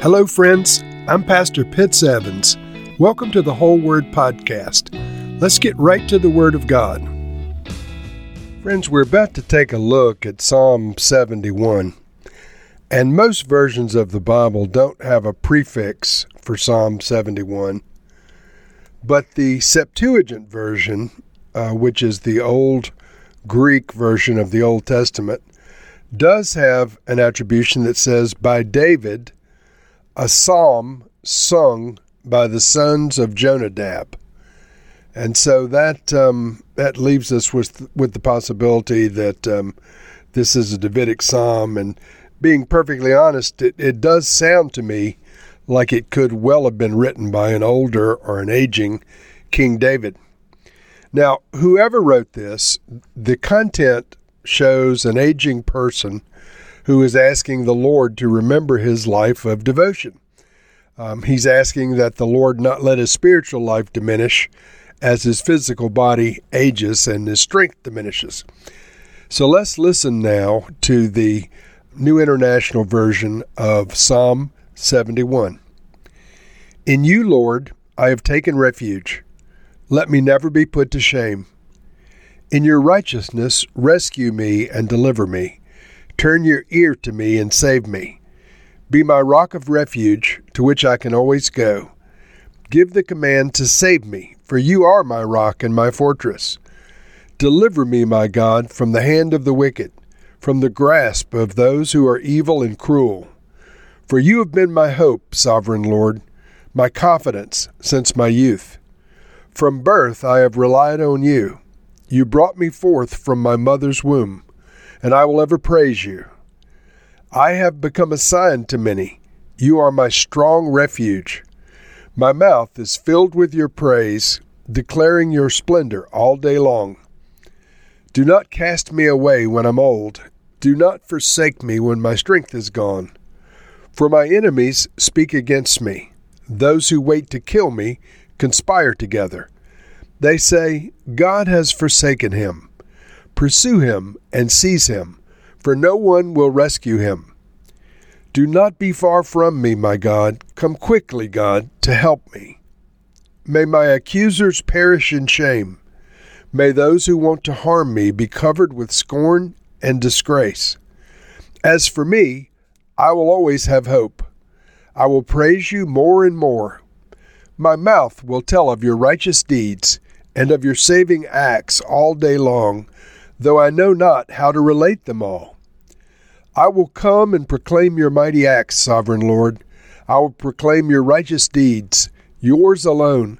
Hello, friends. I'm Pastor Pitts Evans. Welcome to the Whole Word Podcast. Let's get right to the Word of God. Friends, we're about to take a look at Psalm 71. And most versions of the Bible don't have a prefix for Psalm 71. But the Septuagint version, uh, which is the old Greek version of the Old Testament, does have an attribution that says, by David, a psalm sung by the sons of Jonadab. And so that um, that leaves us with with the possibility that um, this is a Davidic psalm. And being perfectly honest, it, it does sound to me like it could well have been written by an older or an aging King David. Now, whoever wrote this, the content shows an aging person who is asking the Lord to remember his life of devotion. Um, he's asking that the Lord not let his spiritual life diminish as his physical body ages and his strength diminishes. So let's listen now to the New International Version of Psalm 71. In you, Lord, I have taken refuge. Let me never be put to shame. In your righteousness, rescue me and deliver me. Turn your ear to me and save me. Be my rock of refuge, to which I can always go. Give the command to save me, for you are my rock and my fortress. Deliver me, my God, from the hand of the wicked, from the grasp of those who are evil and cruel. For you have been my hope, sovereign Lord, my confidence since my youth. From birth I have relied on you. You brought me forth from my mother's womb, and I will ever praise you. I have become a sign to many. You are my strong refuge. My mouth is filled with your praise, declaring your splendor all day long. Do not cast me away when I'm old. Do not forsake me when my strength is gone. For my enemies speak against me. Those who wait to kill me conspire together. They say, God has forsaken him. Pursue him and seize him for no one will rescue him. Do not be far from me, my God. Come quickly, God, to help me. May my accusers perish in shame. May those who want to harm me be covered with scorn and disgrace. As for me, I will always have hope. I will praise you more and more. My mouth will tell of your righteous deeds and of your saving acts all day long though I know not how to relate them all. I will come and proclaim your mighty acts, sovereign Lord. I will proclaim your righteous deeds, yours alone.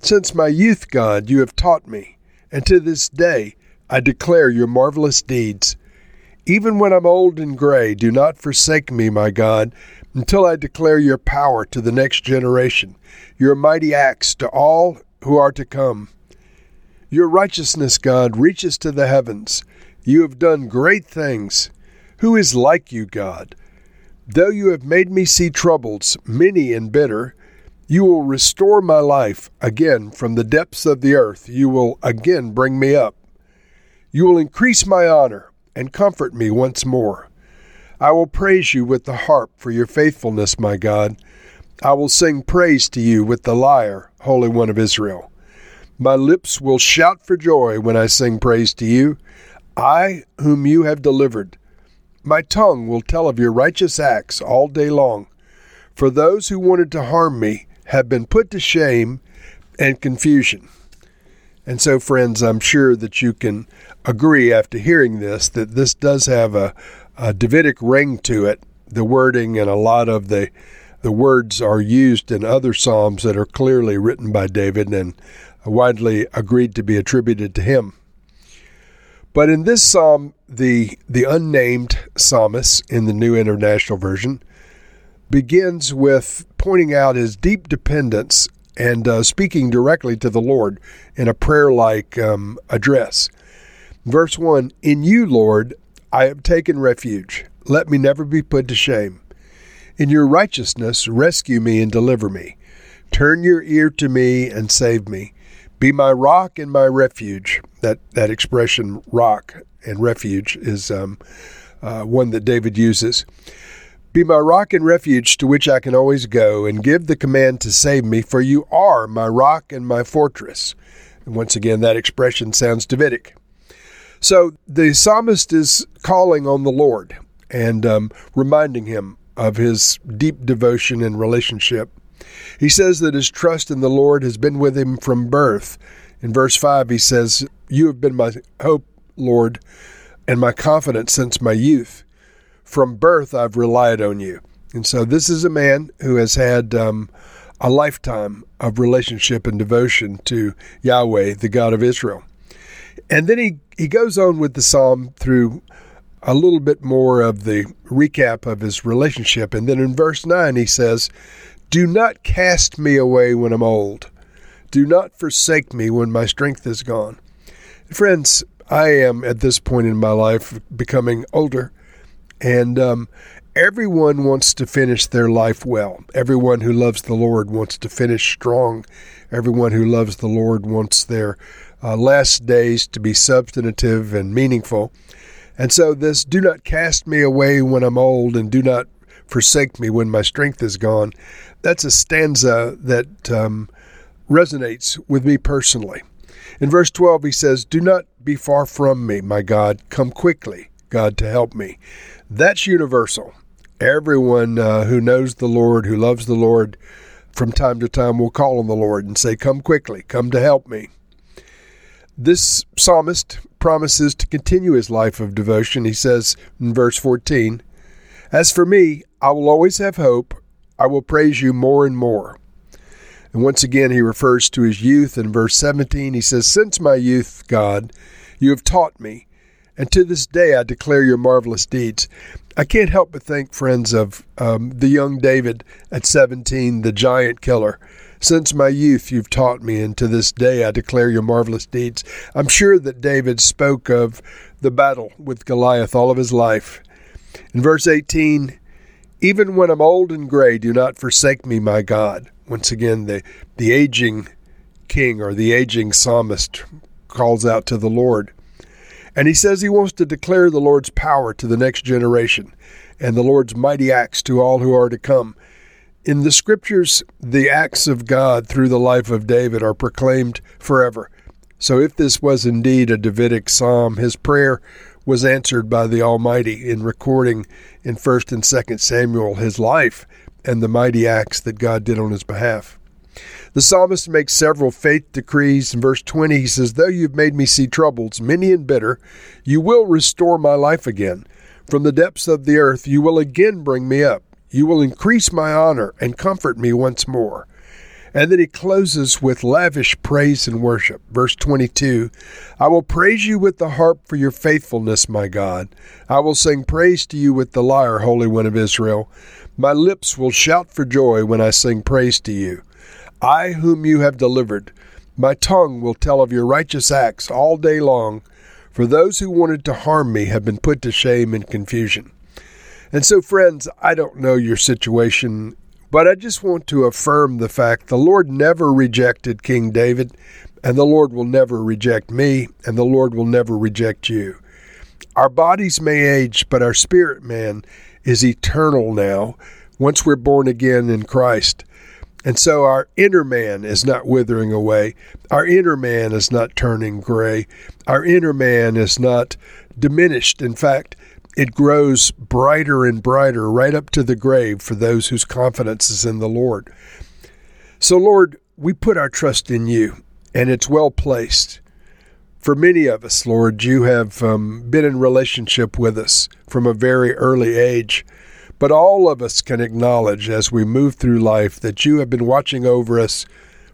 Since my youth, God, you have taught me, and to this day I declare your marvelous deeds. Even when I'm old and gray, do not forsake me, my God, until I declare your power to the next generation, your mighty acts to all who are to come. Your righteousness, God, reaches to the heavens. You have done great things. Who is like you, God? Though you have made me see troubles, many and bitter, you will restore my life again from the depths of the earth. You will again bring me up. You will increase my honor and comfort me once more. I will praise you with the harp for your faithfulness, my God. I will sing praise to you with the lyre, Holy One of Israel. My lips will shout for joy when I sing praise to you, I whom you have delivered. My tongue will tell of your righteous acts all day long. For those who wanted to harm me have been put to shame and confusion. And so, friends, I'm sure that you can agree after hearing this that this does have a, a Davidic ring to it. The wording and a lot of the the words are used in other psalms that are clearly written by David and widely agreed to be attributed to him. But in this psalm, the, the unnamed psalmist in the New International Version begins with pointing out his deep dependence and uh, speaking directly to the Lord in a prayer like um, address. Verse 1 In you, Lord, I have taken refuge. Let me never be put to shame. In your righteousness, rescue me and deliver me. Turn your ear to me and save me. Be my rock and my refuge. That that expression, rock and refuge, is um, uh, one that David uses. Be my rock and refuge to which I can always go, and give the command to save me, for you are my rock and my fortress. And once again, that expression sounds Davidic. So the psalmist is calling on the Lord and um, reminding him of his deep devotion and relationship. He says that his trust in the Lord has been with him from birth. In verse 5, he says, You have been my hope, Lord, and my confidence since my youth. From birth, I've relied on you. And so, this is a man who has had um, a lifetime of relationship and devotion to Yahweh, the God of Israel. And then he, he goes on with the psalm through a little bit more of the recap of his relationship. And then in verse 9, he says, Do not cast me away when I'm old. Do not forsake me when my strength is gone. Friends, I am at this point in my life becoming older, and um, everyone wants to finish their life well. Everyone who loves the Lord wants to finish strong. Everyone who loves the Lord wants their uh, last days to be substantive and meaningful. And so, this do not cast me away when I'm old, and do not forsake me when my strength is gone. That's a stanza that um, resonates with me personally. In verse 12, he says, Do not be far from me, my God. Come quickly, God, to help me. That's universal. Everyone uh, who knows the Lord, who loves the Lord, from time to time will call on the Lord and say, Come quickly, come to help me. This psalmist promises to continue his life of devotion. He says in verse 14, As for me, I will always have hope. I will praise you more and more. And once again, he refers to his youth. In verse 17, he says, Since my youth, God, you have taught me, and to this day I declare your marvelous deeds. I can't help but think, friends, of um, the young David at 17, the giant killer. Since my youth you've taught me, and to this day I declare your marvelous deeds. I'm sure that David spoke of the battle with Goliath all of his life. In verse 18, even when I'm old and gray, do not forsake me, my God. Once again, the, the aging king or the aging psalmist calls out to the Lord. And he says he wants to declare the Lord's power to the next generation and the Lord's mighty acts to all who are to come. In the scriptures, the acts of God through the life of David are proclaimed forever. So if this was indeed a Davidic psalm, his prayer was answered by the Almighty in recording in 1st and 2nd Samuel his life and the mighty acts that God did on his behalf. The psalmist makes several faith decrees. In verse 20, he says, Though you've made me see troubles, many and bitter, you will restore my life again. From the depths of the earth, you will again bring me up. You will increase my honor and comfort me once more. And then he closes with lavish praise and worship. Verse 22 I will praise you with the harp for your faithfulness, my God. I will sing praise to you with the lyre, Holy One of Israel. My lips will shout for joy when I sing praise to you. I, whom you have delivered, my tongue will tell of your righteous acts all day long, for those who wanted to harm me have been put to shame and confusion. And so, friends, I don't know your situation, but I just want to affirm the fact the Lord never rejected King David, and the Lord will never reject me, and the Lord will never reject you. Our bodies may age, but our spirit man is eternal now once we're born again in Christ. And so our inner man is not withering away. Our inner man is not turning gray. Our inner man is not diminished. In fact, it grows brighter and brighter right up to the grave for those whose confidence is in the Lord. So, Lord, we put our trust in you, and it's well placed. For many of us, Lord, you have um, been in relationship with us from a very early age. But all of us can acknowledge as we move through life that you have been watching over us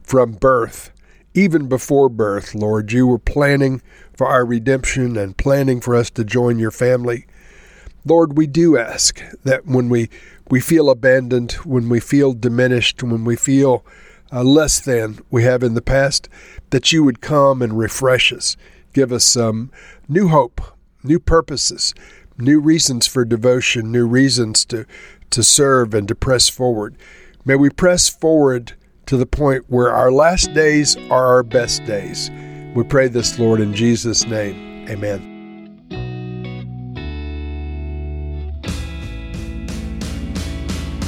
from birth. Even before birth, Lord, you were planning for our redemption and planning for us to join your family. Lord, we do ask that when we, we feel abandoned, when we feel diminished, when we feel uh, less than we have in the past, that you would come and refresh us, give us some um, new hope, new purposes, new reasons for devotion, new reasons to, to serve and to press forward. May we press forward to the point where our last days are our best days. We pray this, Lord, in Jesus' name. Amen.